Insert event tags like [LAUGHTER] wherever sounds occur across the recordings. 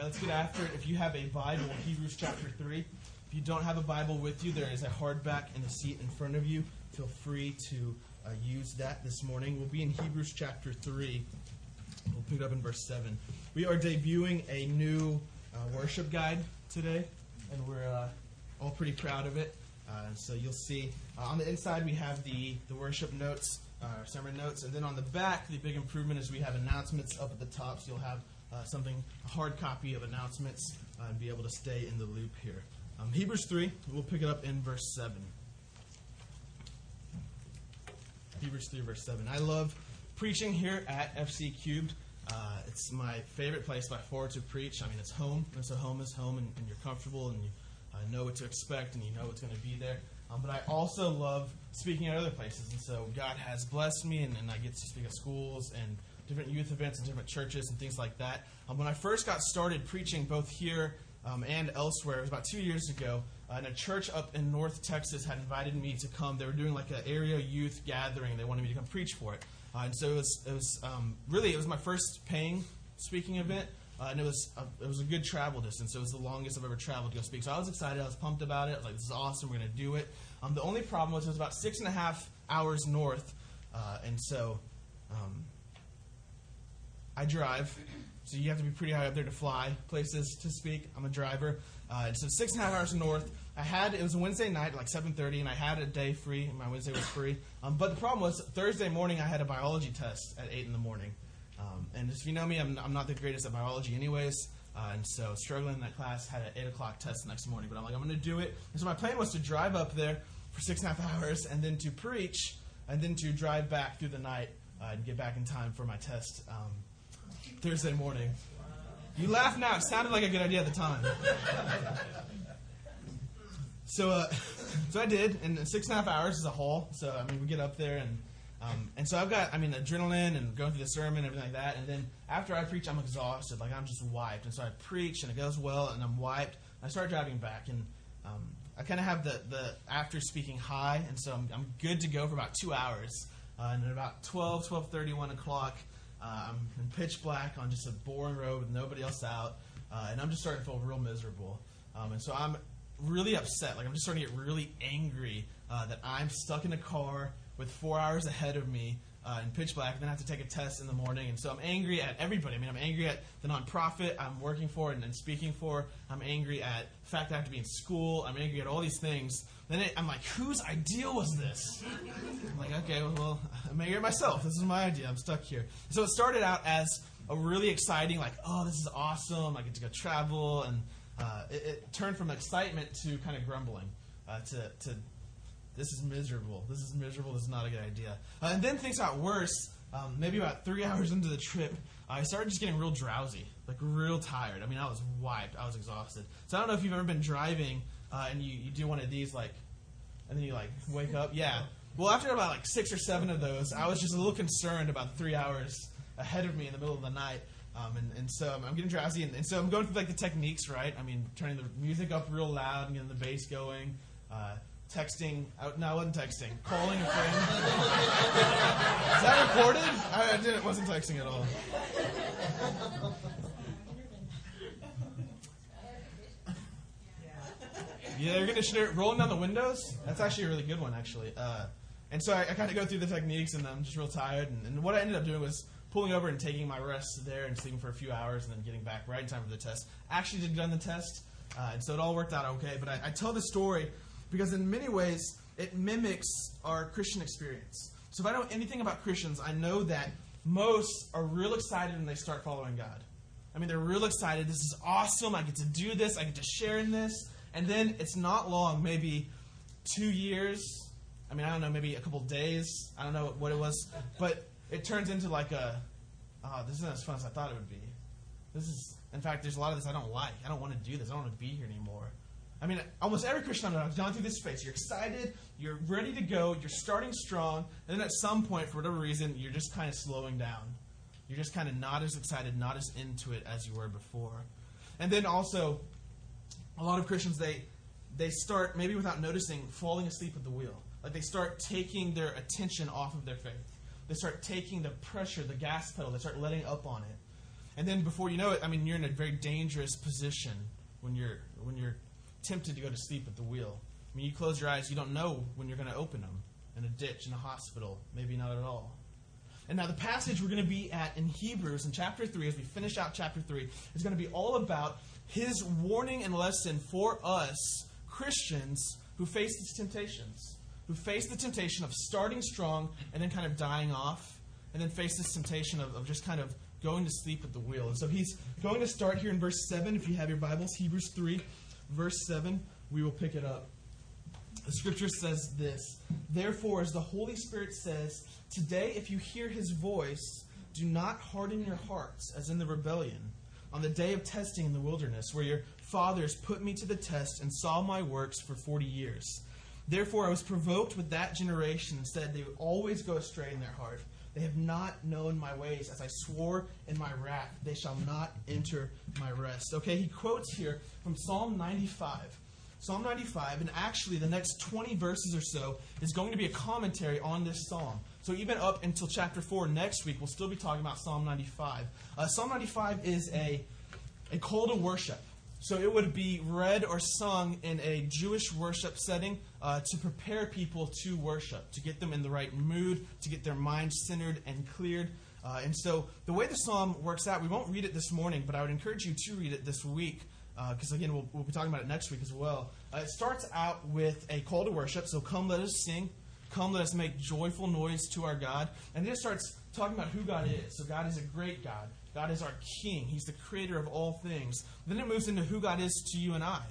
right, let's get after it. If you have a Bible, Hebrews chapter 3. If you don't have a Bible with you, there is a hardback in the seat in front of you. Feel free to uh, use that this morning. We'll be in Hebrews chapter 3. We'll pick it up in verse 7. We are debuting a new uh, worship guide today, and we're uh, all pretty proud of it. Uh, so you'll see uh, on the inside we have the, the worship notes, uh, sermon notes, and then on the back, the big improvement is we have announcements up at the top. So you'll have uh, something, a hard copy of announcements, uh, and be able to stay in the loop here. Um, Hebrews 3, we'll pick it up in verse 7. Hebrews 3, verse 7. I love preaching here at FC Cubed. Uh, it's my favorite place by far to preach. I mean, it's home. And so home is home, and, and you're comfortable, and you uh, know what to expect, and you know what's going to be there. Um, but I also love speaking at other places. And so God has blessed me, and, and I get to speak at schools and different youth events and different churches and things like that. Um, when I first got started preaching, both here um, and elsewhere, it was about two years ago, uh, and a church up in North Texas had invited me to come. They were doing like an area youth gathering. They wanted me to come preach for it. Uh, and so it was, it was um, really, it was my first paying speaking event. Uh, and it was a, it was a good travel distance. It was the longest I've ever traveled to go speak. So I was excited. I was pumped about it. I was like, this is awesome. We're going to do it. Um, the only problem was it was about six and a half hours north. Uh, and so um, I drive. So you have to be pretty high up there to fly places to speak. I'm a driver. Uh, so six and a half hours north. I had it was a Wednesday night, like 7:30, and I had a day free. My Wednesday was free. Um, but the problem was Thursday morning I had a biology test at eight in the morning. Um, and if you know me, I'm, I'm not the greatest at biology, anyways. Uh, and so struggling in that class, had an eight o'clock test next morning. But I'm like, I'm going to do it. And so my plan was to drive up there for six and a half hours, and then to preach, and then to drive back through the night uh, and get back in time for my test um, Thursday morning. You laugh now. It sounded like a good idea at the time. so, uh, [LAUGHS] so I did, and six and a half hours is a haul. So I mean, we get up there, and um, and so I've got, I mean, adrenaline and going through the sermon and everything like that. And then after I preach, I'm exhausted, like I'm just wiped. And so I preach, and it goes well, and I'm wiped. I start driving back, and um, I kind of have the the after speaking high, and so I'm, I'm good to go for about two hours. Uh, and at about 12, 12:30, 1 o'clock. Uh, I'm in pitch black on just a boring road with nobody else out, uh, and I'm just starting to feel real miserable. Um, and so I'm really upset. Like I'm just starting to get really angry uh, that I'm stuck in a car with four hours ahead of me uh, in pitch black, and then I have to take a test in the morning. And so I'm angry at everybody. I mean, I'm angry at the nonprofit I'm working for and, and speaking for. I'm angry at the fact that I have to be in school. I'm angry at all these things. Then it, I'm like, whose idea was this? I'm like, okay, well, I'm angry at myself. This is my idea. I'm stuck here. So it started out as a really exciting, like, oh, this is awesome. I get to go travel. And uh, it, it, turned from excitement to kind of grumbling, uh, to, to this is miserable. This is miserable. This is not a good idea. Uh, and then things got worse. Um, maybe about three [LAUGHS] hours into the trip, I started just getting real drowsy, like real tired. I mean, I was wiped. I was exhausted. So I don't know if you've ever been driving uh, and you, you do one of these, like, and then you like wake up. Yeah. Well, after about like six or seven of those, I was just a little concerned about three hours ahead of me in the middle of the night. Um, and, and so I'm getting drowsy, and, and, so I'm going through like the techniques, right? I mean, turning the music up real loud and getting the bass going, uh, texting. Uh, no, I wasn't texting. Calling a friend. [LAUGHS] Is that recorded? I, I didn't. Wasn't texting at all. Yeah, you're gonna start rolling down the windows. That's actually a really good one, actually. Uh, and so I, I kind of go through the techniques, and I'm just real tired. And, and, what I ended up doing was pulling over and taking my rest there and sleeping for a few hours, and then getting back right in time for the test. Actually, did done the test, uh, and so it all worked out okay. But I, I tell the story because in many ways it mimics our Christian experience. So if I know anything about Christians, I know that most are real excited when they start following God. I mean, they're real excited. This is awesome. I get to do this. I get to share in this. And then it's not long, maybe two years. I mean, I don't know, maybe a couple days. I don't know what it was. But it turns into like a, oh, this isn't as fun as I thought it would be. This is, in fact, there's a lot of this I don't like. I don't want to do this. I don't want to be here anymore. I mean, almost every Christian I know has gone through this phase. You're excited, you're ready to go, you're starting strong, and then at some point, for whatever reason, you're just kind of slowing down. You're just kind of not as excited, not as into it as you were before. And then also, a lot of Christians they they start maybe without noticing falling asleep at the wheel. Like they start taking their attention off of their faith. They start taking the pressure, the gas pedal. They start letting up on it. And then before you know it, I mean, you're in a very dangerous position when you're when you're tempted to go to sleep at the wheel. I mean, you close your eyes, you don't know when you're going to open them. In a ditch, in a hospital, maybe not at all. And now the passage we're going to be at in Hebrews in chapter 3, as we finish out chapter 3, is going to be all about his warning and lesson for us, Christians, who face these temptations, who face the temptation of starting strong and then kind of dying off, and then face this temptation of, of just kind of going to sleep at the wheel. And so he's going to start here in verse 7. If you have your Bibles, Hebrews 3, verse 7, we will pick it up. The scripture says this Therefore, as the Holy Spirit says, Today, if you hear his voice, do not harden your hearts as in the rebellion on the day of testing in the wilderness, where your fathers put me to the test and saw my works for forty years. Therefore, I was provoked with that generation and said, They would always go astray in their heart. They have not known my ways. As I swore in my wrath, they shall not enter my rest. Okay, he quotes here from Psalm 95. Psalm 95, and actually the next 20 verses or so is going to be a commentary on this psalm. So even up until chapter 4 next week, we'll still be talking about Psalm 95. Uh, psalm 95 is a, a call to worship. So it would be read or sung in a Jewish worship setting uh, to prepare people to worship, to get them in the right mood, to get their mind centered and cleared. Uh, and so the way the psalm works out, we won't read it this morning, but I would encourage you to read it this week because uh, again, we'll, we'll, be talking about it next week as well. Uh, it starts out with a call to worship. So come, let us sing. Come, let us make joyful noise to our God. And then it starts talking about who God is. So God is a great God. God is our King. He's the creator of all things. Then it moves into who God is to you and I.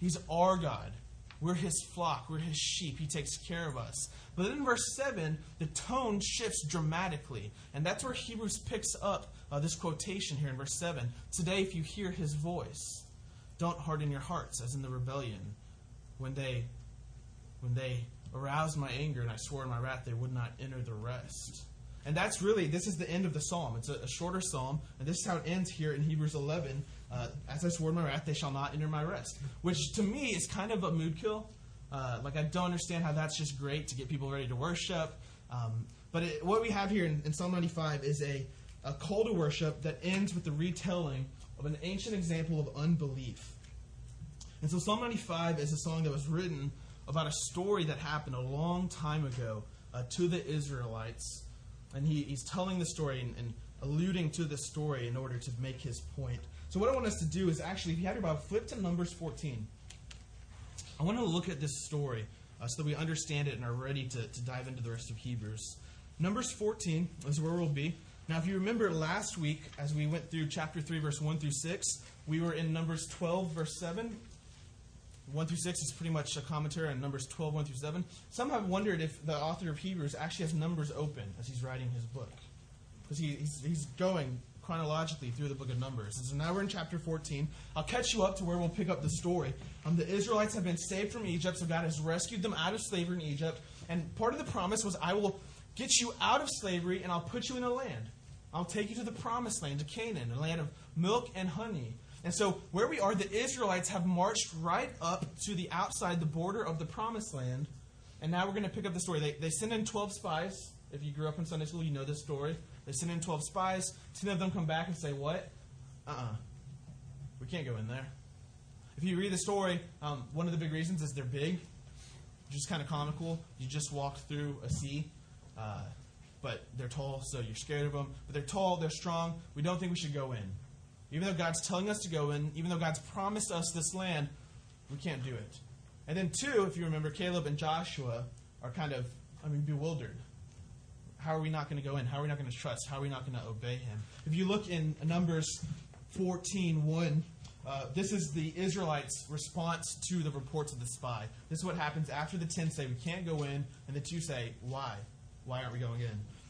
He's our God. We're his flock. We're his sheep. He takes care of us. But then in verse 7, the tone shifts dramatically. And that's where Hebrews picks up uh, this quotation here in verse 7. Today, if you hear his voice, don't harden your hearts, as in the rebellion, when they when they aroused my anger and I swore in my wrath they would not enter the rest. And that's really this is the end of the psalm. It's a, a shorter psalm, and this is how it ends here in Hebrews 11. Uh, As I swore my wrath, they shall not enter my rest. Which to me is kind of a mood kill. Uh, like I don't understand how that's just great to get people ready to worship. Um, but it, what we have here in, in Psalm 95 is a, a call to worship that ends with the retelling of an ancient example of unbelief. And so Psalm 95 is a song that was written about a story that happened a long time ago uh, to the Israelites. And he, he's telling the story and, and, alluding to the story in order to make his point. So, what I want us to do is actually, if you have your Bible, flip to Numbers 14. I want to look at this story uh, so that we understand it and are ready to, to dive into the rest of Hebrews. Numbers 14 is where we'll be. Now, if you remember last week, as we went through chapter 3, verse 1 through 6, we were in Numbers 12, verse 7. 1 through 6 is pretty much a commentary on Numbers 12, 1 through 7. Some have wondered if the author of Hebrews actually has Numbers open as he's writing his book. Because he, he's, he's going chronologically through the book of Numbers. And so now we're in chapter 14. I'll catch you up to where we'll pick up the story. Um, the Israelites have been saved from Egypt, so God has rescued them out of slavery in Egypt. And part of the promise was, I will get you out of slavery and I'll put you in a land. I'll take you to the promised land, to Canaan, a land of milk and honey. And so, where we are, the Israelites have marched right up to the outside, the border of the promised land. And now we're going to pick up the story. They, they send in 12 spies. If you grew up in Sunday school, you know this story. They send in 12 spies. 10 of them come back and say, What? Uh uh-uh. uh We can't go in there. If you read the story, um, one of the big reasons is they're big, is kind of comical. You just walked through a sea. Uh, but they're tall, so you're scared of them. But they're tall, they're strong. We don't think we should go in. Even though God's telling us to go in, even though God's promised us this land, we can't do it. And then, two, if you remember, Caleb and Joshua are kind of, I mean, bewildered. How are we not going to go in? How are we not going to trust? How are we not going to obey him? If you look in Numbers 14 1, uh, this is the Israelites' response to the reports of the spy. This is what happens after the 10 say, We can't go in, and the 2 say, Why? Why aren't we going in?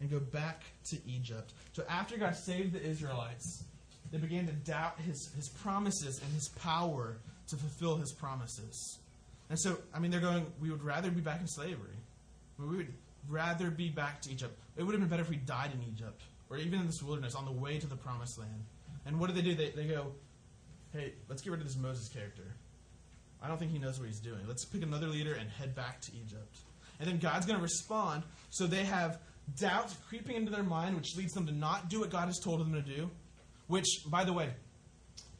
and go back to Egypt. So after God saved the Israelites they began to doubt his, his promises and his power to fulfill his promises. And so, I mean, they're going, we would rather be back in slavery. We would rather be back to Egypt. It would have been better if we died in Egypt or even in this wilderness on the way to the promised land. And what do they do? They, they go, hey, let's get rid of this Moses character. I don't think he knows what he's doing. Let's pick another leader and head back to Egypt. And then God's going to respond. So they have doubt creeping into their mind, which leads them to not do what God has told them to do. Which, by the way,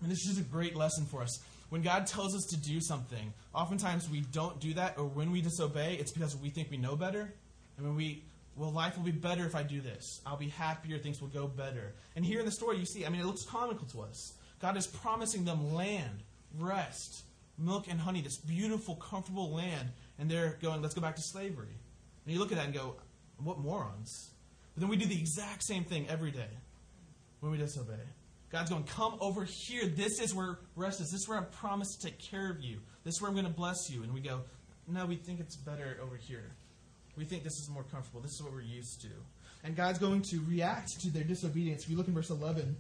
and this is a great lesson for us. When God tells us to do something, oftentimes we don't do that, or when we disobey, it's because we think we know better. I mean, we, well, life will be better if I do this. I'll be happier, things will go better. And here in the story, you see, I mean, it looks comical to us. God is promising them land, rest, milk and honey, this beautiful, comfortable land, and they're going, let's go back to slavery. And you look at that and go, what morons. But then we do the exact same thing every day when we disobey. God's going, come over here. This is where rest is. This is where I'm promised to take care of you. This is where I'm going to bless you. And we go, no, we think it's better over here. We think this is more comfortable. This is what we're used to. And God's going to react to their disobedience. If you look in verse 11,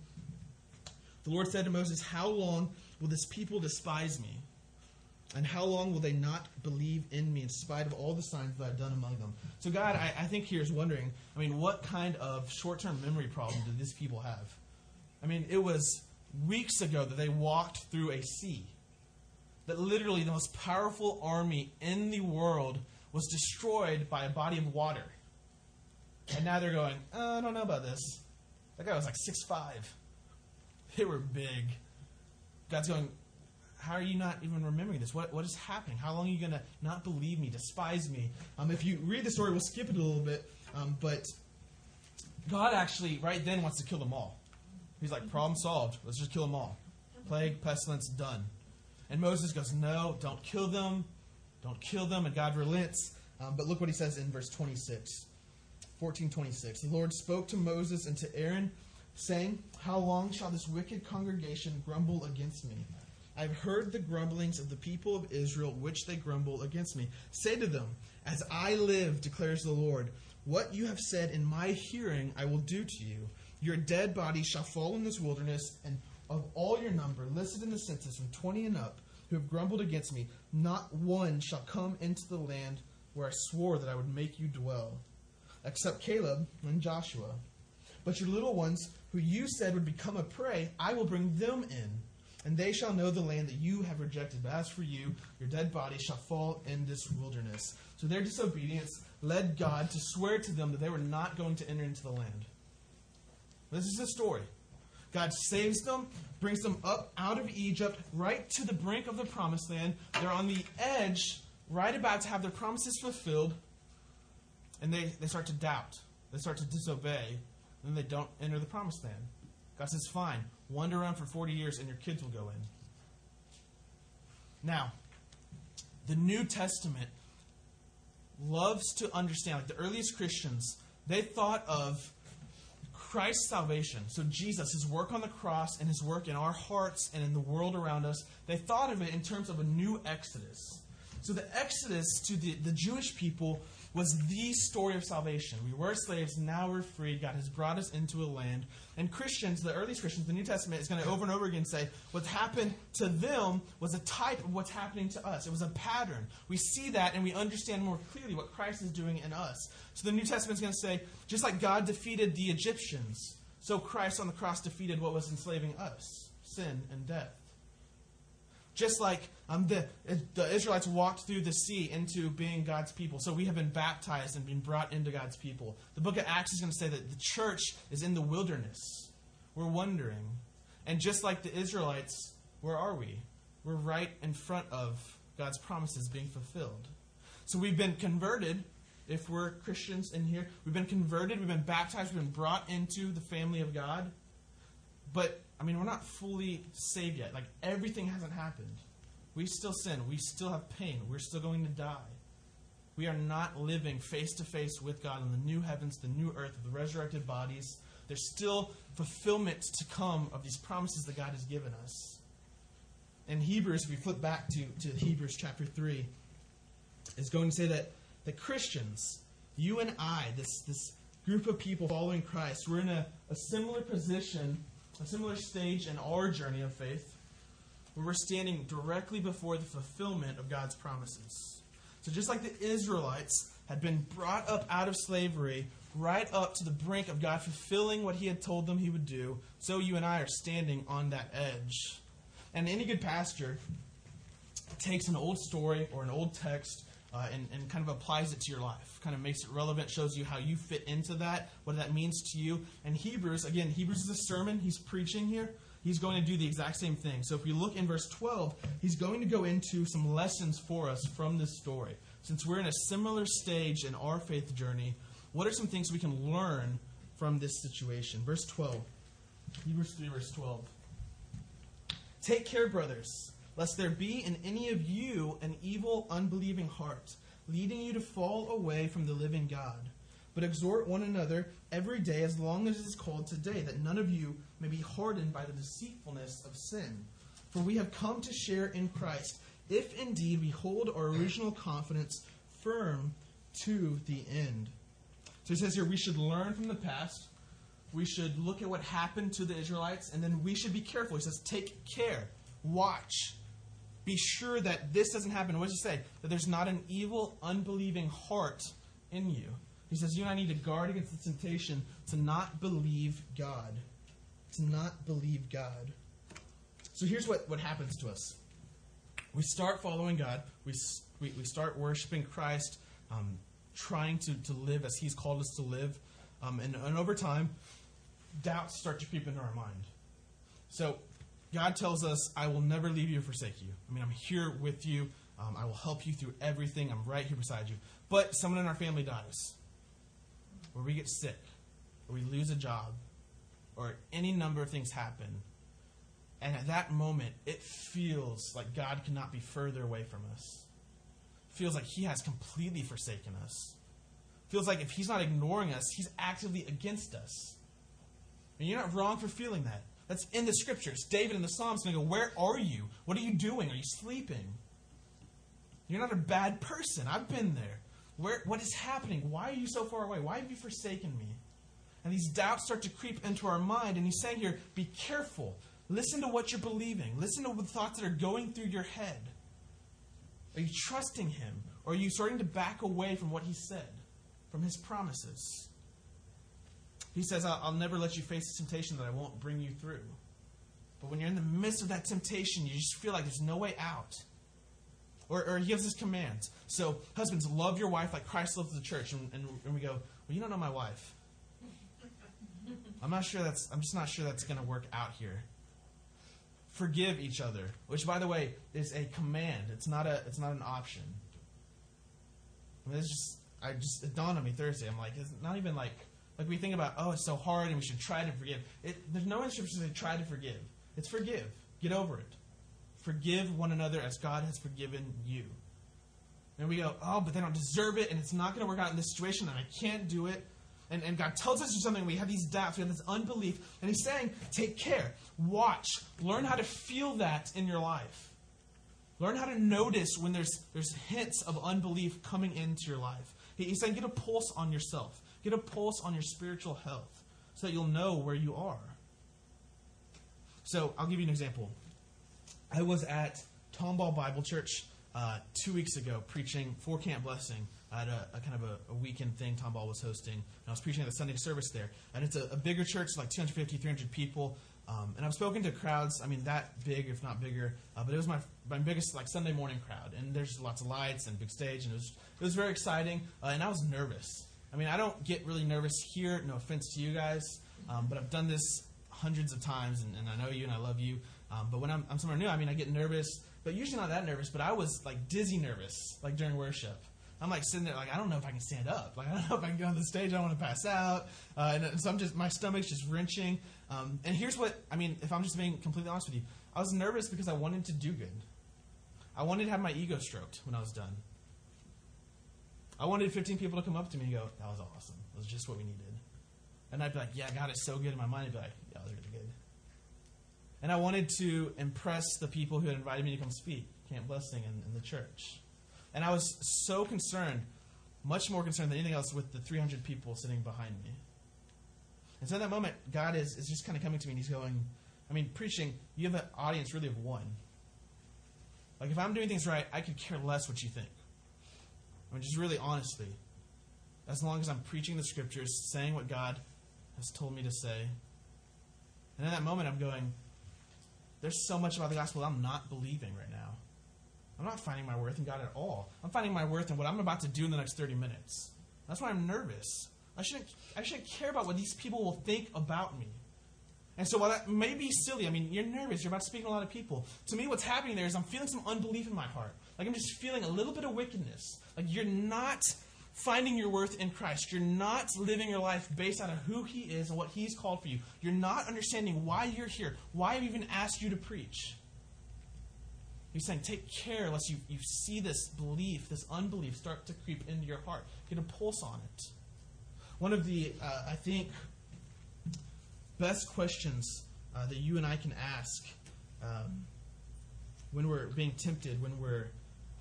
the Lord said to Moses, How long will this people despise me? And how long will they not believe in me in spite of all the signs that I've done among them? So, God, I, I think here is wondering I mean, what kind of short term memory problem do these people have? I mean, it was weeks ago that they walked through a sea. That literally the most powerful army in the world was destroyed by a body of water. And now they're going, oh, I don't know about this. That guy was like six five. They were big. God's going, how are you not even remembering this? What, what is happening? How long are you going to not believe me, despise me? Um, if you read the story, we'll skip it a little bit, um, but God actually, right then, wants to kill them all. He's like, problem solved. Let's just kill them all. Plague, pestilence, done. And Moses goes, no, don't kill them. Don't kill them. And God relents. Um, but look what he says in verse 26. 1426. The Lord spoke to Moses and to Aaron, saying, How long shall this wicked congregation grumble against me? I've heard the grumblings of the people of Israel, which they grumble against me. Say to them, As I live, declares the Lord, what you have said in my hearing I will do to you. Your dead bodies shall fall in this wilderness, and of all your number, listed in the census from twenty and up, who have grumbled against me, not one shall come into the land where I swore that I would make you dwell, except Caleb and Joshua. But your little ones, who you said would become a prey, I will bring them in and they shall know the land that you have rejected. But as for you, your dead bodies shall fall in this wilderness. So their disobedience led God to swear to them that they were not going to enter into the land. This is the story. God saves them, brings them up out of Egypt, right to the brink of the promised land. They're on the edge, right about to have their promises fulfilled, and they, they start to doubt. They start to disobey, and they don't enter the promised land. God says, Fine, wander around for 40 years and your kids will go in. Now, the New Testament loves to understand, like the earliest Christians, they thought of Christ's salvation, so Jesus, his work on the cross and his work in our hearts and in the world around us, they thought of it in terms of a new exodus. So the exodus to the, the Jewish people was the story of salvation. We were slaves, now we're free. God has brought us into a land. And Christians, the earliest Christians, the New Testament is going to over and over again say what happened to them was a type of what's happening to us. It was a pattern. We see that and we understand more clearly what Christ is doing in us. So the New Testament is going to say just like God defeated the Egyptians, so Christ on the cross defeated what was enslaving us sin and death. Just like um, the, the Israelites walked through the sea into being God's people. So we have been baptized and been brought into God's people. The book of Acts is going to say that the church is in the wilderness. We're wondering. And just like the Israelites, where are we? We're right in front of God's promises being fulfilled. So we've been converted, if we're Christians in here. We've been converted, we've been baptized, we've been brought into the family of God. But, I mean, we're not fully saved yet. Like, everything hasn't happened. We still sin. We still have pain. We're still going to die. We are not living face to face with God in the new heavens, the new earth, the resurrected bodies. There's still fulfillment to come of these promises that God has given us. In Hebrews, if we flip back to, to Hebrews chapter 3, is going to say that the Christians, you and I, this, this group of people following Christ, we're in a, a similar position a similar stage in our journey of faith where we're standing directly before the fulfillment of God's promises. So, just like the Israelites had been brought up out of slavery, right up to the brink of God fulfilling what He had told them He would do, so you and I are standing on that edge. And any good pastor takes an old story or an old text uh, and, and kind of applies it to your life, kind of makes it relevant, shows you how you fit into that, what that means to you. And Hebrews, again, Hebrews is a sermon he's preaching here. He's going to do the exact same thing. So if we look in verse 12, he's going to go into some lessons for us from this story. Since we're in a similar stage in our faith journey, what are some things we can learn from this situation? Verse 12. Hebrews 3, verse 12. Take care, brothers lest there be in any of you an evil, unbelieving heart, leading you to fall away from the living God. But exhort one another every day as long as it is called today, that none of you may be hardened by the deceitfulness of sin. For we have come to share in Christ, if indeed we hold our original confidence firm to the end. So he says here we should learn from the past. We should look at what happened to the Israelites, and then we should be careful. He says, take care, watch, be sure that this doesn't happen. What does he say? That there's not an evil, unbelieving heart in you. He says, You and I need to guard against the temptation to not believe God. To not believe God. So here's what, what happens to us we start following God, we, we, we start worshiping Christ, um, trying to, to live as He's called us to live. Um, and, and over time, doubts start to creep into our mind. So God tells us, I will never leave you or forsake you. I mean, I'm here with you. Um, I will help you through everything. I'm right here beside you. But someone in our family dies, or we get sick, or we lose a job, or any number of things happen. And at that moment, it feels like God cannot be further away from us. It feels like He has completely forsaken us. It feels like if He's not ignoring us, He's actively against us. And you're not wrong for feeling that. That's in the scriptures. David in the Psalms going to go, Where are you? What are you doing? Are you sleeping? You're not a bad person. I've been there. Where, what is happening? Why are you so far away? Why have you forsaken me? And these doubts start to creep into our mind. And he's saying here, Be careful. Listen to what you're believing. Listen to the thoughts that are going through your head. Are you trusting him? Or are you starting to back away from what he said, from his promises? He says, I'll, I'll never let you face a temptation that I won't bring you through. But when you're in the midst of that temptation, you just feel like there's no way out. Or, or he gives this command. So, husbands, love your wife like Christ loves the church. And, and, and we go, well, you don't know my wife. I'm not sure that's, I'm just not sure that's going to work out here. Forgive each other, which, by the way, is a command. It's not a, it's not an option. I mean, it's just, I just, it dawned on me Thursday. I'm like, it's not even like, like we think about, oh, it's so hard and we should try to forgive. It, there's no instruction to try to forgive. It's forgive. Get over it. Forgive one another as God has forgiven you. And we go, oh, but they don't deserve it, and it's not going to work out in this situation, and I can't do it. And, and God tells us something. We have these doubts, we have this unbelief, and He's saying, take care, watch, learn how to feel that in your life. Learn how to notice when there's there's hints of unbelief coming into your life. He's saying, get a pulse on yourself. Get a pulse on your spiritual health so that you'll know where you are. So I'll give you an example. I was at Tomball Bible Church uh, two weeks ago preaching for Camp Blessing at a, a kind of a, a, weekend thing Tomball was hosting. And I was preaching at the Sunday service there. And it's a, a bigger church, like 250, 300 people. Um, and I've spoken to crowds, I mean, that big, if not bigger. Uh, but it was my, my biggest like Sunday morning crowd. And there's lots of lights and big stage. And it was, it was very exciting. Uh, and I was nervous. I mean, I don't get really nervous here. No offense to you guys, um, but I've done this hundreds of times, and, and, I know you and I love you. Um, but when I'm, I'm somewhere new, I mean, I get nervous, but usually not that nervous. But I was like dizzy nervous, like during worship. I'm like sitting there, like I don't know if I can stand up. Like [LAUGHS] I don't know if I can get on the stage. I want to pass out, uh, and, and, so I'm just my stomach's just wrenching. Um, and here's what I mean. If I'm just being completely honest with you, I was nervous because I wanted to do good. I wanted to have my ego stroked when I was done. I wanted 15 people to come up to me and go, that was awesome. It was just what we needed. And I'd be like, yeah, God is so good. In my mind, I'd be like, yeah, that was really good. And I wanted to impress the people who had invited me to come speak, Camp Blessing and, in the church. And I was so concerned, much more concerned than anything else, with the 300 people sitting behind me. And so in that moment, God is, is just kind of coming to me and he's going, I mean, preaching, you have an audience really of one. Like, if I'm doing things right, I could care less what you think. I mean, just really honestly. As long as I'm preaching the scriptures, saying what God has told me to say. And in that moment, I'm going, there's so much about the gospel I'm not believing right now. I'm not finding my worth in God at all. I'm finding my worth in what I'm about to do in the next 30 minutes. That's why I'm nervous. I shouldn't, I shouldn't care about what these people will think about me. And so while that may be silly, I mean, you're nervous, you're about to speak to a lot of people. To me, what's happening there is I'm feeling some unbelief in my heart. Like I'm just feeling a little bit of wickedness. Like you're not finding your worth in Christ. You're not living your life based on who He is and what He's called for you. You're not understanding why you're here, why I've even asked you to preach. He's saying, take care lest you, you see this belief, this unbelief start to creep into your heart. Get a pulse on it. One of the, uh, I think, best questions uh, that you and I can ask um, when we're being tempted, when we're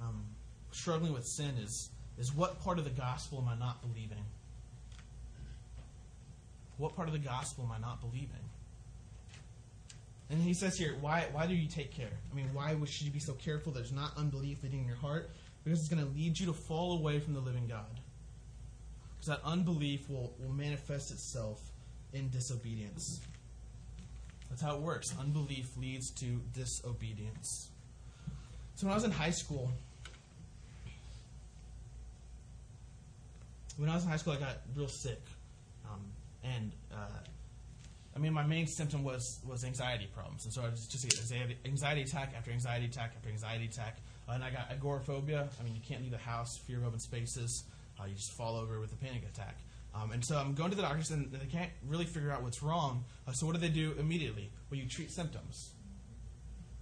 um, struggling with sin, is, is what part of the gospel am I not believing? What part of the gospel am I not believing? And he says here, why, why do you take care? I mean, why should you be so careful there's not unbelief leading in your heart? Because it's going to lead you to fall away from the living God. Because that unbelief will, will manifest itself in disobedience. That's how it works. Unbelief leads to disobedience. So when I was in high school, when I was in high school, I got real sick, um, and uh, I mean, my main symptom was was anxiety problems, and so I was just get anxiety attack after anxiety attack after anxiety attack, uh, and I got agoraphobia. I mean, you can't leave the house, fear of open spaces. Uh, you just fall over with a panic attack. Um, and so I'm going to the doctors, and they can't really figure out what's wrong. Uh, so what do they do immediately? Well, you treat symptoms.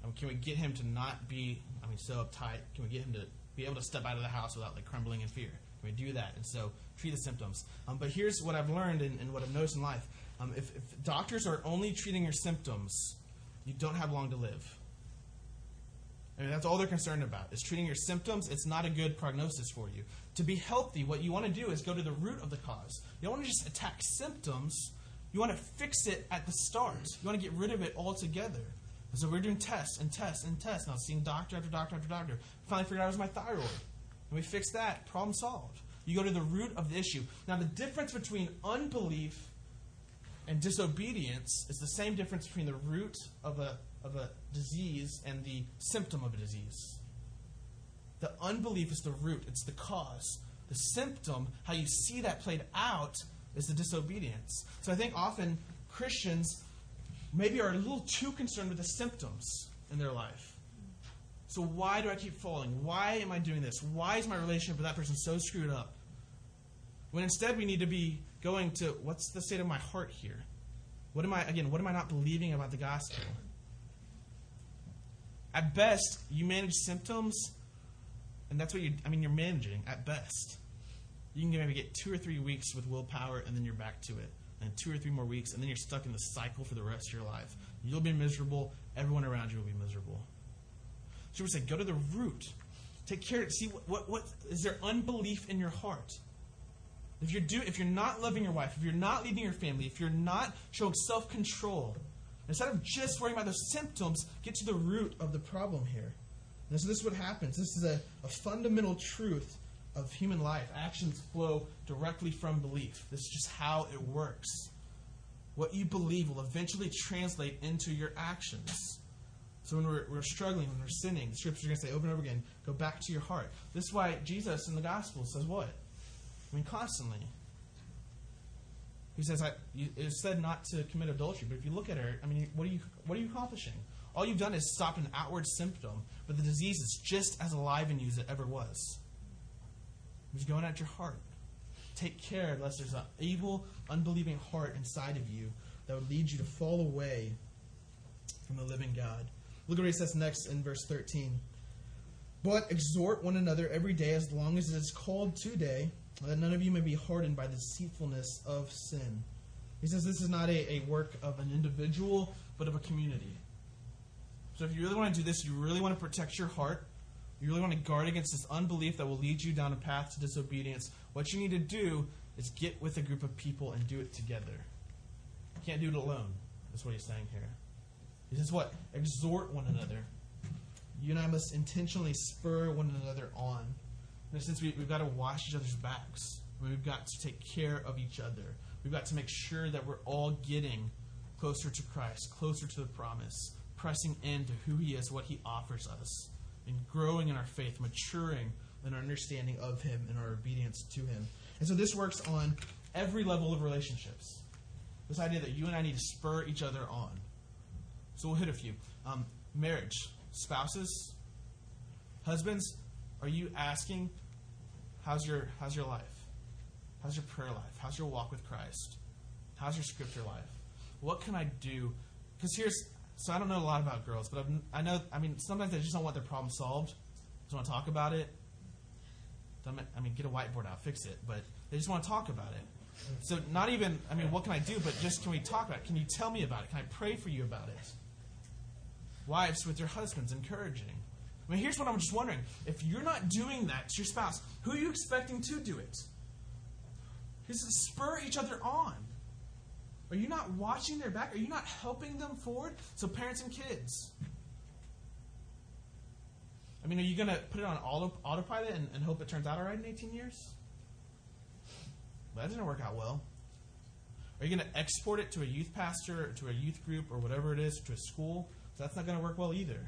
Um, can we get him to not be, I mean, so uptight? Can we get him to be able to step out of the house without like crumbling in fear? We do that? And so treat the symptoms. Um, but here's what I've learned and, and what I've noticed in life: um, if, if doctors are only treating your symptoms, you don't have long to live. I mean, that's all they're concerned about is treating your symptoms. It's not a good prognosis for you. To be healthy, what you want to do is go to the root of the cause. You don't want to just attack symptoms. You want to fix it at the start. You want to get rid of it altogether. And so we're doing tests and tests and tests. Now, seeing doctor after doctor after doctor. Finally figured out it was my thyroid. And we fix that. Problem solved. You go to the root of the issue. Now, the difference between unbelief and disobedience is the same difference between the root of a, of a disease and the symptom of a disease. The unbelief is the root, it's the cause. The symptom, how you see that played out, is the disobedience. So I think often Christians maybe are a little too concerned with the symptoms in their life. So why do I keep falling? Why am I doing this? Why is my relationship with that person so screwed up? When instead we need to be going to what's the state of my heart here? What am I again, what am I not believing about the gospel? At best, you manage symptoms and that's what you I mean you're managing at best. You can maybe get 2 or 3 weeks with willpower and then you're back to it. And 2 or 3 more weeks and then you're stuck in the cycle for the rest of your life. You'll be miserable, everyone around you will be miserable. So we say, go to the root. Take care. See what, what, what is there unbelief in your heart? If you're do, if you're not loving your wife, if you're not leading your family, if you're not showing self-control, instead of just worrying about the symptoms, get to the root of the problem here. And so this is what happens. This is a, a fundamental truth of human life. Actions flow directly from belief. This is just how it works. What you believe will eventually translate into your actions. So when we're, we're struggling, when we're sinning, the scriptures are going to say over and over again, go back to your heart. This is why Jesus in the gospel says what? I mean, constantly. He says, I, you, it's said not to commit adultery, but if you look at her, I mean, what are you, what are you accomplishing? All you've done is stop an outward symptom, but the disease is just as alive in you as it ever was. It's going at your heart. Take care lest there's an evil, unbelieving heart inside of you that would lead you to fall away from the living God. Look at what he says next in verse 13. But exhort one another every day as long as it is called today, that none of you may be hardened by the deceitfulness of sin. He says this is not a, a work of an individual, but of a community. So if you really want to do this, you really want to protect your heart, you really want to guard against this unbelief that will lead you down a path to disobedience, what you need to do is get with a group of people and do it together. You can't do it alone. That's what he's saying here. He says what? Exhort one another. You and I must intentionally spur one another on. Sense, we, we've got to wash each other's backs. We've got to take care of each other. We've got to make sure that we're all getting closer to Christ, closer to the promise, pressing into who He is, what He offers us, and growing in our faith, maturing in our understanding of Him and our obedience to Him. And so this works on every level of relationships. This idea that you and I need to spur each other on. So we'll hit a few. Um, marriage, spouses, husbands, are you asking, how's your how's your life? How's your prayer life? How's your walk with Christ? How's your scripture life? What can I do? Because here's so I don't know a lot about girls, but I've, i know I mean sometimes they just don't want their problem solved. Just want to talk about it. I mean, get a whiteboard out, fix it. But they just want to talk about it. So not even I mean, what can I do? But just can we talk about it? Can you tell me about it? Can I pray for you about it? Wives with your husbands, encouraging. I mean, here's what I'm just wondering: if you're not doing that to your spouse, who are you expecting to do it? Because spur each other on. Are you not watching their back? Are you not helping them forward? So, parents and kids. I mean, are you going to put it on auto, autopilot and, and, hope it turns out all right in 18 years? That didn't work out well. Are you going to export it to a youth pastor, or to a youth group, or whatever it is, to a school? That's not going to work well either.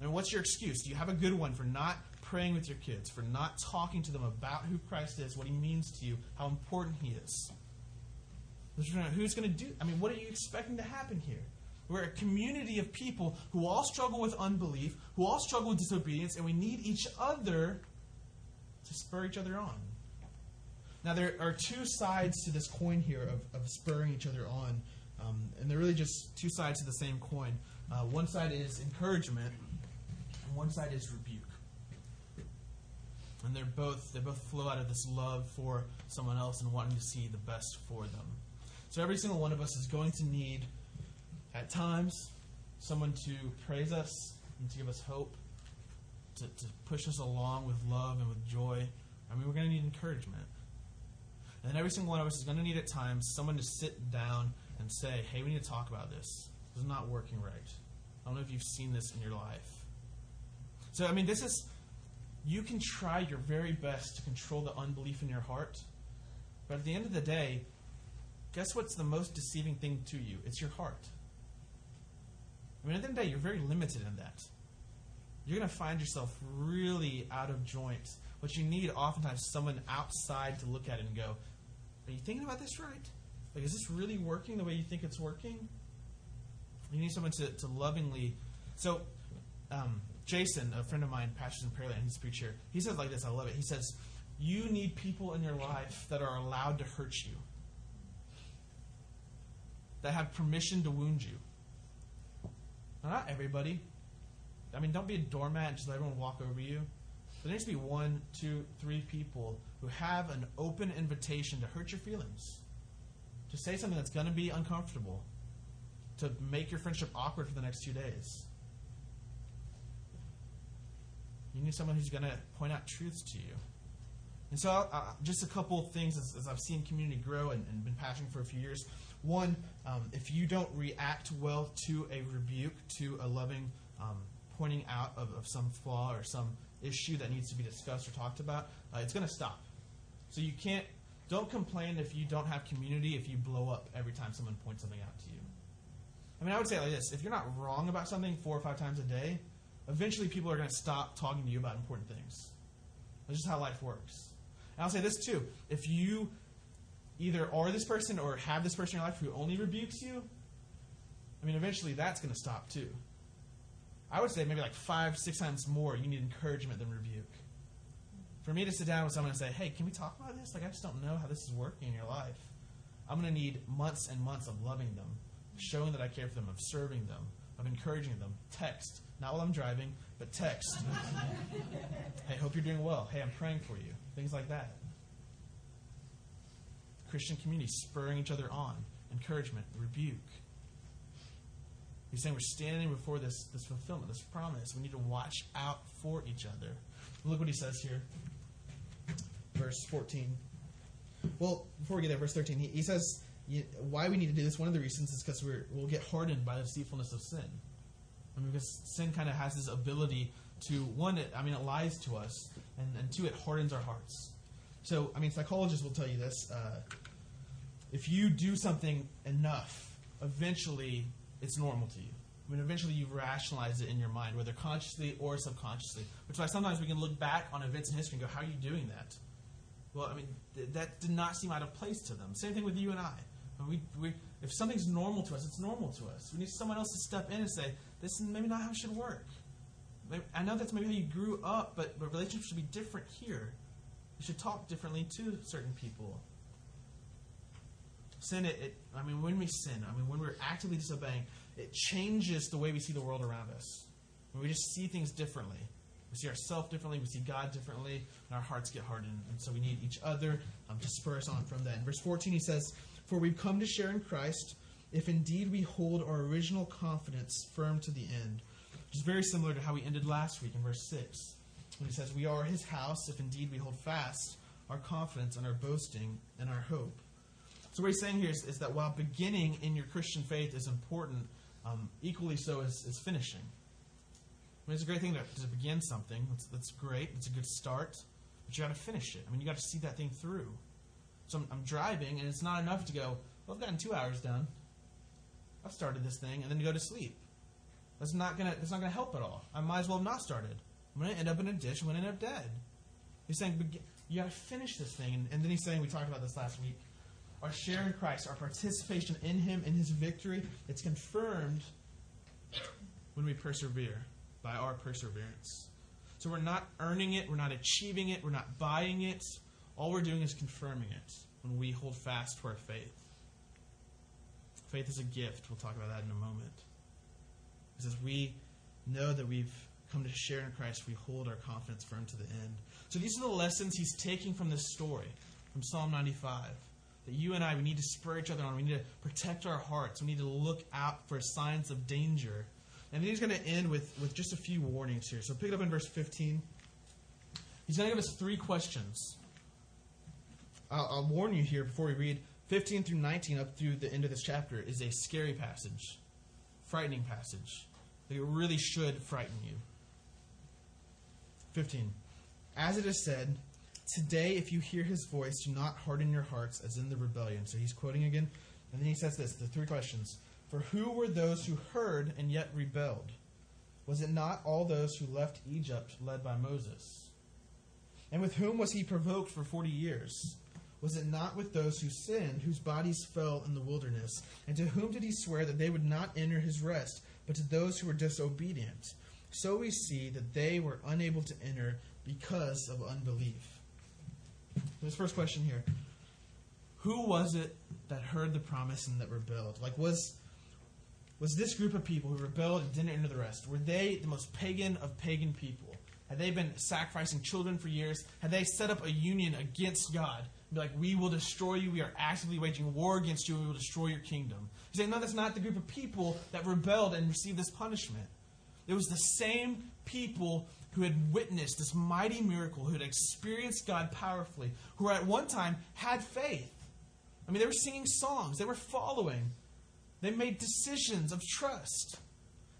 Mean, what's your excuse? Do you have a good one for not praying with your kids, for not talking to them about who Christ is, what he means to you, how important he is? Who's going to do? I mean, what are you expecting to happen here? We're a community of people who all struggle with unbelief, who all struggle with disobedience, and we need each other to spur each other on. Now, there are two sides to this coin here of, of spurring each other on, um, and they're really just two sides of the same coin. Uh, one side is encouragement, and one side is rebuke. And they're both they both flow out of this love for someone else and wanting to see the best for them. So every single one of us is going to need, at times, someone to praise us and to give us hope, to, to push us along with love and with joy. I mean, we're going to need encouragement. And then every single one of us is going to need at times someone to sit down and say, hey, we need to talk about this. This is not working right. I don't know if you've seen this in your life. So, I mean, this is, you can try your very best to control the unbelief in your heart. But at the end of the day, guess what's the most deceiving thing to you? It's your heart. I mean, at the end of the day, you're very limited in that. You're going to find yourself really out of joint. What you need oftentimes someone outside to look at it and go, Are you thinking about this right? Like, is this really working the way you think it's working? You need someone to, to lovingly. So, um, Jason, a friend of mine, pastors in Pearland, he's a preacher. He says like this. I love it. He says, "You need people in your life that are allowed to hurt you, that have permission to wound you. Now, not everybody. I mean, don't be a doormat and just let everyone walk over you. There needs to be one, two, three people who have an open invitation to hurt your feelings, to say something that's going to be uncomfortable, to make your friendship awkward for the next two days. You need someone who's going to point out truths to you. And so, uh, just a couple of things as, as, I've seen community grow and, and been passionate for a few years. One, um, if you don't react well to a rebuke, to a loving um, pointing out of, of, some flaw or some issue that needs to be discussed or talked about, uh, it's going to stop. So you can't, don't complain if you don't have community if you blow up every time someone points something out to you. I mean, I would say like this if you're not wrong about something four or five times a day, eventually people are going to stop talking to you about important things. That's just how life works. And I'll say this too if you either are this person or have this person in your life who only rebukes you, I mean, eventually that's going to stop too. I would say maybe like five, six times more you need encouragement than rebuke. For me to sit down with someone and say, hey, can we talk about this? Like, I just don't know how this is working in your life. I'm going to need months and months of loving them, showing that I care for them, of serving them, of encouraging them. Text. Not while I'm driving, but text. [LAUGHS] hey, hope you're doing well. Hey, I'm praying for you. Things like that. Christian community spurring each other on, encouragement, rebuke. He's saying we're standing before this, this fulfillment, this promise. We need to watch out for each other. Look what he says here. Verse 14. Well, before we get there, verse 13, he, he says, why we need to do this, one of the reasons is because we'll get hardened by the deceitfulness of sin. I mean, because sin kind of has this ability to, one, it, I mean, it lies to us, and, and two, it hardens our hearts. So, I mean, psychologists will tell you this. Uh, if you do something enough, eventually it's normal to you. I mean, eventually you've rationalized it in your mind, whether consciously or subconsciously. Which is why sometimes we can look back on events in history and go, how are you doing that? Well, I mean, th- that did not seem out of place to them. Same thing with you and I. We, we, if something's normal to us, it's normal to us. We need someone else to step in and say, this is maybe not how it should work. Maybe, I know that's maybe how you grew up, but, but relationships should be different here. You should talk differently to certain people. Sin, it, it, I mean, when we sin, I mean, when we're actively disobeying, it changes the way we see the world around us. We just see things differently. We see ourselves differently, we see God differently, and our hearts get hardened. And so we need each other um, to spur us on from that. In verse 14, he says, For we've come to share in Christ, if indeed we hold our original confidence firm to the end. Which is very similar to how we ended last week in verse 6, when he says, We are his house, if indeed we hold fast our confidence and our boasting and our hope. So what he's saying here is, is that while beginning in your Christian faith is important, um, equally so is, is finishing. Mean, it's a great thing to, to begin something. That's, that's great. It's a good start. But you got to finish it. I mean, you got to see that thing through. So I'm, I'm, driving, and it's not enough to go, well, I've gotten two hours done. I've started this thing, and then to go to sleep. That's not gonna. That's not gonna help at all. I might as well have not started. I'm gonna end up in a ditch. I'm gonna end up dead. He's saying you got to finish this thing, and, and then he's saying we talked about this last week our share in Christ, our participation in Him, in His victory, it's confirmed when we persevere by our perseverance. So we're not earning it, we're not achieving it, we're not buying it. All we're doing is confirming it when we hold fast to our faith. Faith is a gift. We'll talk about that in a moment. It says we know that we've come to share in Christ, we hold our confidence firm to the end. So these are the lessons he's taking from this story, from Psalm 95 that you and I, we need to spur each other on. We need to protect our hearts. We need to look out for signs of danger. And then he's going to end with, with just a few warnings here. So pick it up in verse 15. He's going to give us three questions. I'll, I'll warn you here before we read 15 through 19 up through the end of this chapter is a scary passage, frightening passage. It really should frighten you. 15. As it is said, Today, if you hear his voice, do not harden your hearts as in the rebellion. So he's quoting again. And then he says this the three questions. For who were those who heard and yet rebelled? Was it not all those who left Egypt led by Moses? And with whom was he provoked for forty years? Was it not with those who sinned, whose bodies fell in the wilderness? And to whom did he swear that they would not enter his rest, but to those who were disobedient? So we see that they were unable to enter because of unbelief. This first question here. Who was it that heard the promise and that rebelled? Like was was this group of people who rebelled and didn't enter the rest, were they the most pagan of pagan people? Had they been sacrificing children for years? Had they set up a union against God? Be like, we will destroy you. We are actively waging war against you. We will destroy your kingdom. He's saying, no, that's not the group of people that rebelled and received this punishment. It was the same people who had witnessed this mighty miracle, who had experienced God powerfully, who at one time had faith. I mean, they were singing songs, they were following, they made decisions of trust.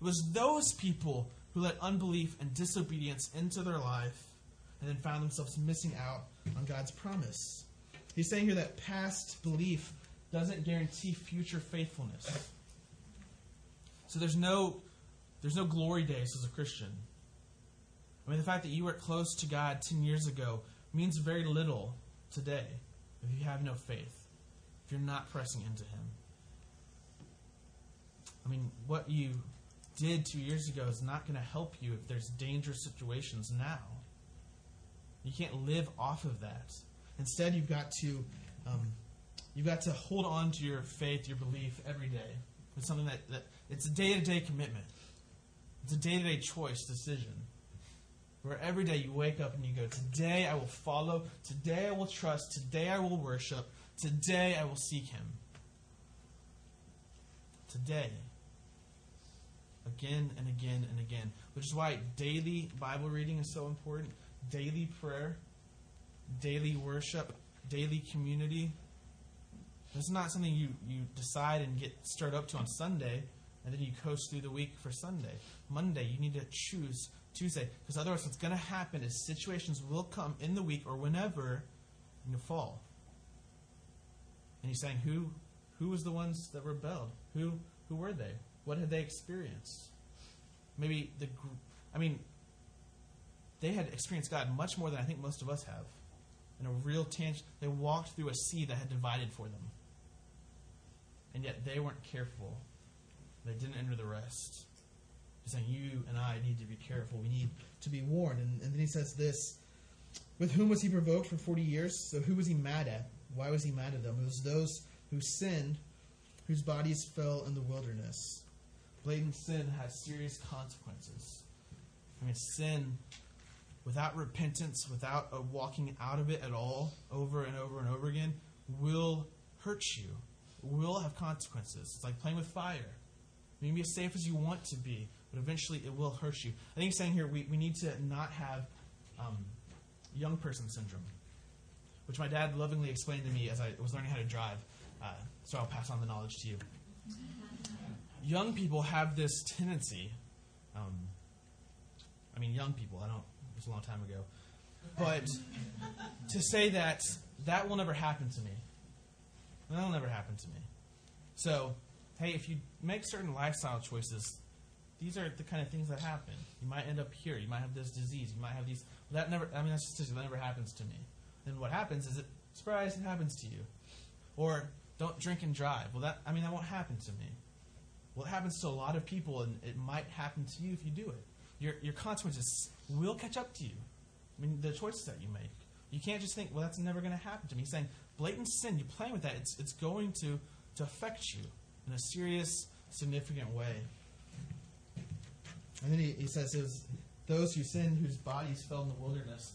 It was those people who let unbelief and disobedience into their life and then found themselves missing out on God's promise. He's saying here that past belief doesn't guarantee future faithfulness. So there's no there's no glory days as a Christian. I mean, the fact that you were close to God 10 years ago means very little today if you have no faith, if you're not pressing into Him. I mean, what you did two years ago is not going to help you if there's dangerous situations now. You can't live off of that. Instead, you've got to um, you've got to hold on to your faith, your belief every day. It's something that, that it's a day to day commitment. It's a day to day choice, decision. Where every day you wake up and you go, Today I will follow, today I will trust, today I will worship, today I will seek Him. Today. Again and again and again. Which is why daily Bible reading is so important, daily prayer, daily worship, daily community. Is not something you, you decide and get stirred up to on Sunday, and then you coast through the week for Sunday. Monday, you need to choose Tuesday, because otherwise, what's going to happen is situations will come in the week or whenever and you fall. And he's saying, who, who was the ones that rebelled? Who, who were they? What had they experienced? Maybe the, I mean, they had experienced God much more than I think most of us have. In a real tangent, they walked through a sea that had divided for them. And yet they weren't careful. They didn't enter the rest. He's saying, You and I need to be careful. We need to be warned. And, and then he says this With whom was he provoked for 40 years? So who was he mad at? Why was he mad at them? It was those who sinned, whose bodies fell in the wilderness. Blatant sin has serious consequences. I mean, sin without repentance, without a walking out of it at all, over and over and over again, will hurt you, will have consequences. It's like playing with fire. You can be as safe as you want to be, but eventually it will hurt you. I think he's saying here we, we need to not have um, young person syndrome, which my dad lovingly explained to me as I was learning how to drive. Uh, so I'll pass on the knowledge to you. Young people have this tendency. Um, I mean, young people. I don't. It was a long time ago, but to say that that will never happen to me. That'll never happen to me. So, hey, if you make certain lifestyle choices, these are the kind of things that happen. You might end up here. You might have this disease. You might have these. That never. I mean, that's just that never happens to me. Then what happens is it surprise it happens to you, or don't drink and drive. Well, that I mean that won't happen to me. Well, it happens to a lot of people, and it might happen to you if you do it. Your your consequences will catch up to you. I mean, the choices that you make. You can't just think, well, that's never going to happen to me. He's saying blatant sin. You're playing with that. It's it's going to to affect you in a serious, significant way. And then he, he says, it was those who sin, whose bodies fell in the wilderness.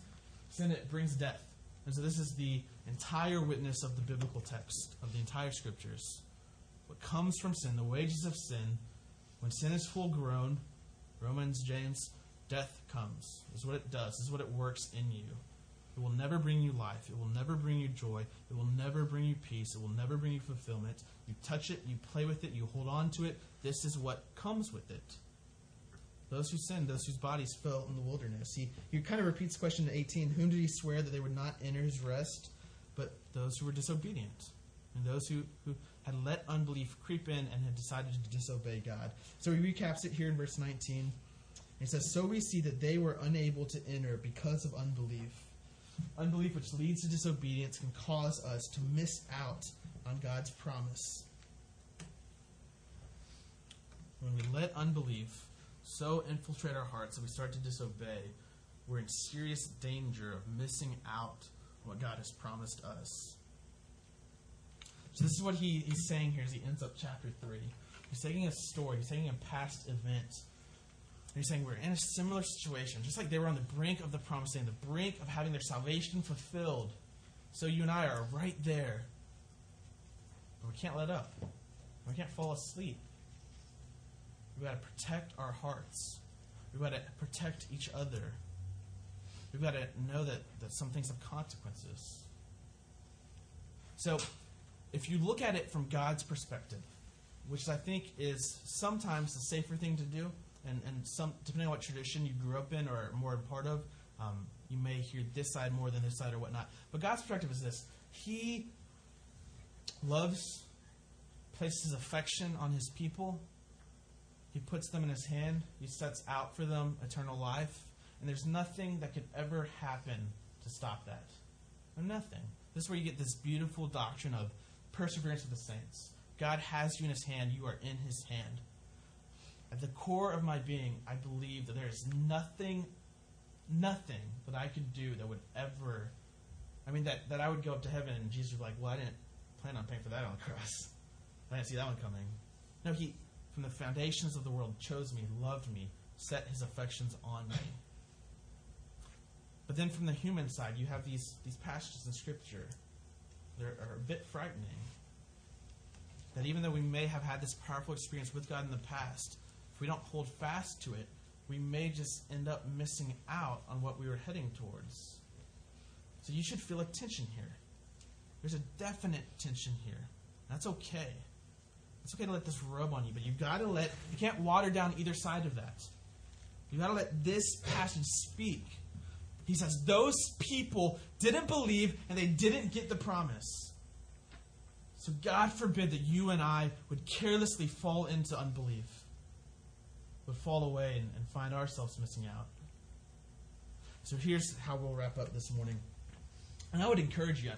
Sin, it brings death. And so this is the entire witness of the biblical text, of the entire scriptures. What comes from sin, the wages of sin, when sin is full grown, Romans, James, death comes. This is what it does. This is what it works in you. It will never bring you life. It will never bring you joy. It will never bring you peace. It will never bring you fulfillment. You touch it, you play with it, you hold on to it. This is what comes with it. Those who sinned, those whose bodies fell in the wilderness. He, he kind of repeats question 18 Whom did he swear that they would not enter his rest? But those who were disobedient. And those who, who had let unbelief creep in and had decided to disobey God. So he recaps it here in verse 19. He says, So we see that they were unable to enter because of unbelief. Unbelief, which leads to disobedience, can cause us to miss out on God's promise. When we let unbelief so infiltrate our hearts that we start to disobey, we're in serious danger of missing out what God has promised us. So this is what he, he's saying here as he ends up chapter 3. He's taking a story, he's taking a past event. And he's saying we're in a similar situation, just like they were on the brink of the promised land, the brink of having their salvation fulfilled. So you and I are right there. But we can't let up. We can't fall asleep. We've got to protect our hearts. We've got to protect each other. We've got to know that, that some things have consequences. So, if you look at it from God's perspective, which I think is sometimes the safer thing to do, and, and some depending on what tradition you grew up in or more a part of, um, you may hear this side more than this side or whatnot. But God's perspective is this He loves, places affection on his people, he puts them in his hand, he sets out for them eternal life, and there's nothing that could ever happen to stop that. nothing. This is where you get this beautiful doctrine of perseverance of the saints. God has you in his hand, you are in his hand. At the core of my being, I believe that there is nothing, nothing that I could do that would ever, I mean, that, that I would go up to heaven and Jesus would be like, well, I didn't plan on paying for that on the cross. [LAUGHS] I didn't see that one coming. No, he, from the foundations of the world, chose me, loved me, set his affections on me. But then from the human side, you have these, these passages in Scripture that are, a bit frightening. That even though we may have had this powerful experience with God in the past, if we don't hold fast to it, we may just end up missing out on what we were heading towards. So you should feel a tension here. There's a definite tension here. That's okay. It's okay to let this rub on you, but you've got to let, you can't water down either side of that. You've got to let this passage speak. He says, Those people didn't believe and they didn't get the promise. So God forbid that you and I would carelessly fall into unbelief, would fall away and, and find ourselves missing out. So here's how we'll wrap up this morning. And I would encourage you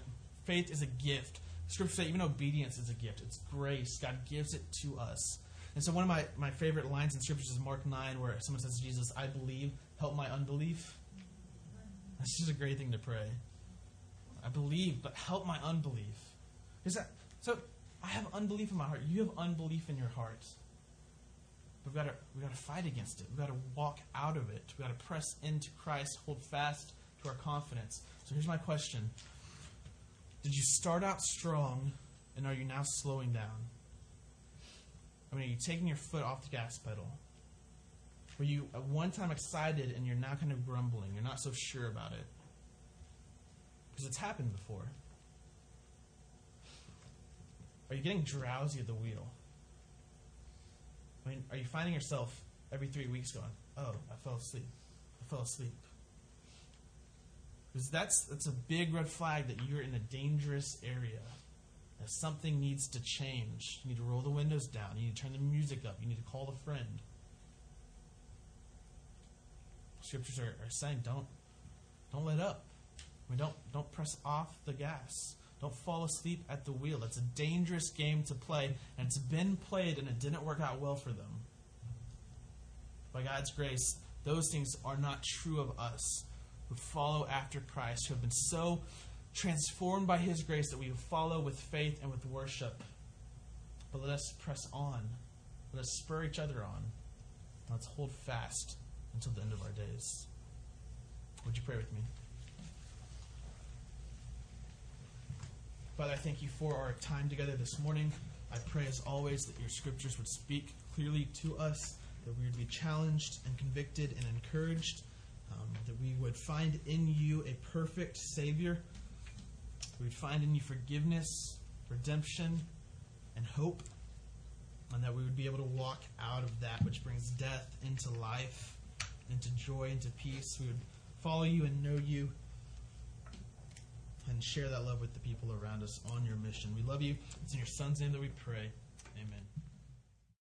faith is a gift. Scripture says even obedience is a gift. It's grace. God gives it to us. And so one of my, my favorite lines in Scripture is Mark 9, where someone says, to Jesus, I believe, help my unbelief. That's just a great thing to pray. I believe, but help my unbelief. Is that so? I have unbelief in my heart. You have unbelief in your heart. We've got to we've got to fight against it. We've got to walk out of it. We've got to press into Christ, hold fast to our confidence. So here's my question: Did you start out strong, and are you now slowing down? I mean, are you taking your foot off the gas pedal? Were you at one time excited and you're now kind of grumbling? You're not so sure about it. Because it's happened before. Are you getting drowsy at the wheel? I mean, are you finding yourself every three weeks going, oh, I fell asleep. I fell asleep. Because that's, that's a big red flag that you're in a dangerous area. That something needs to change. You need to roll the windows down. You need to turn the music up. You need to call a friend. Scriptures are, are saying don't don't let up. Mean, don't don't press off the gas. Don't fall asleep at the wheel. It's a dangerous game to play, and it's been played and it didn't work out well for them. By God's grace, those things are not true of us who follow after Christ, who have been so transformed by His grace that we follow with faith and with worship. But let us press on. Let us spur each other on. Let's hold fast until the end of our days. Would you pray with me? Father, I thank you for our time together this morning. I pray, as always, that your scriptures would speak clearly to us, that we would be challenged and convicted and encouraged, um, that we would find in you a perfect Savior. We would find in you forgiveness, redemption, and hope, and that we would be able to walk out of that which brings death into life into joy, into peace. We would follow you and know you and share that love with the people around us on your mission. We love you. It's in your son's name that we pray.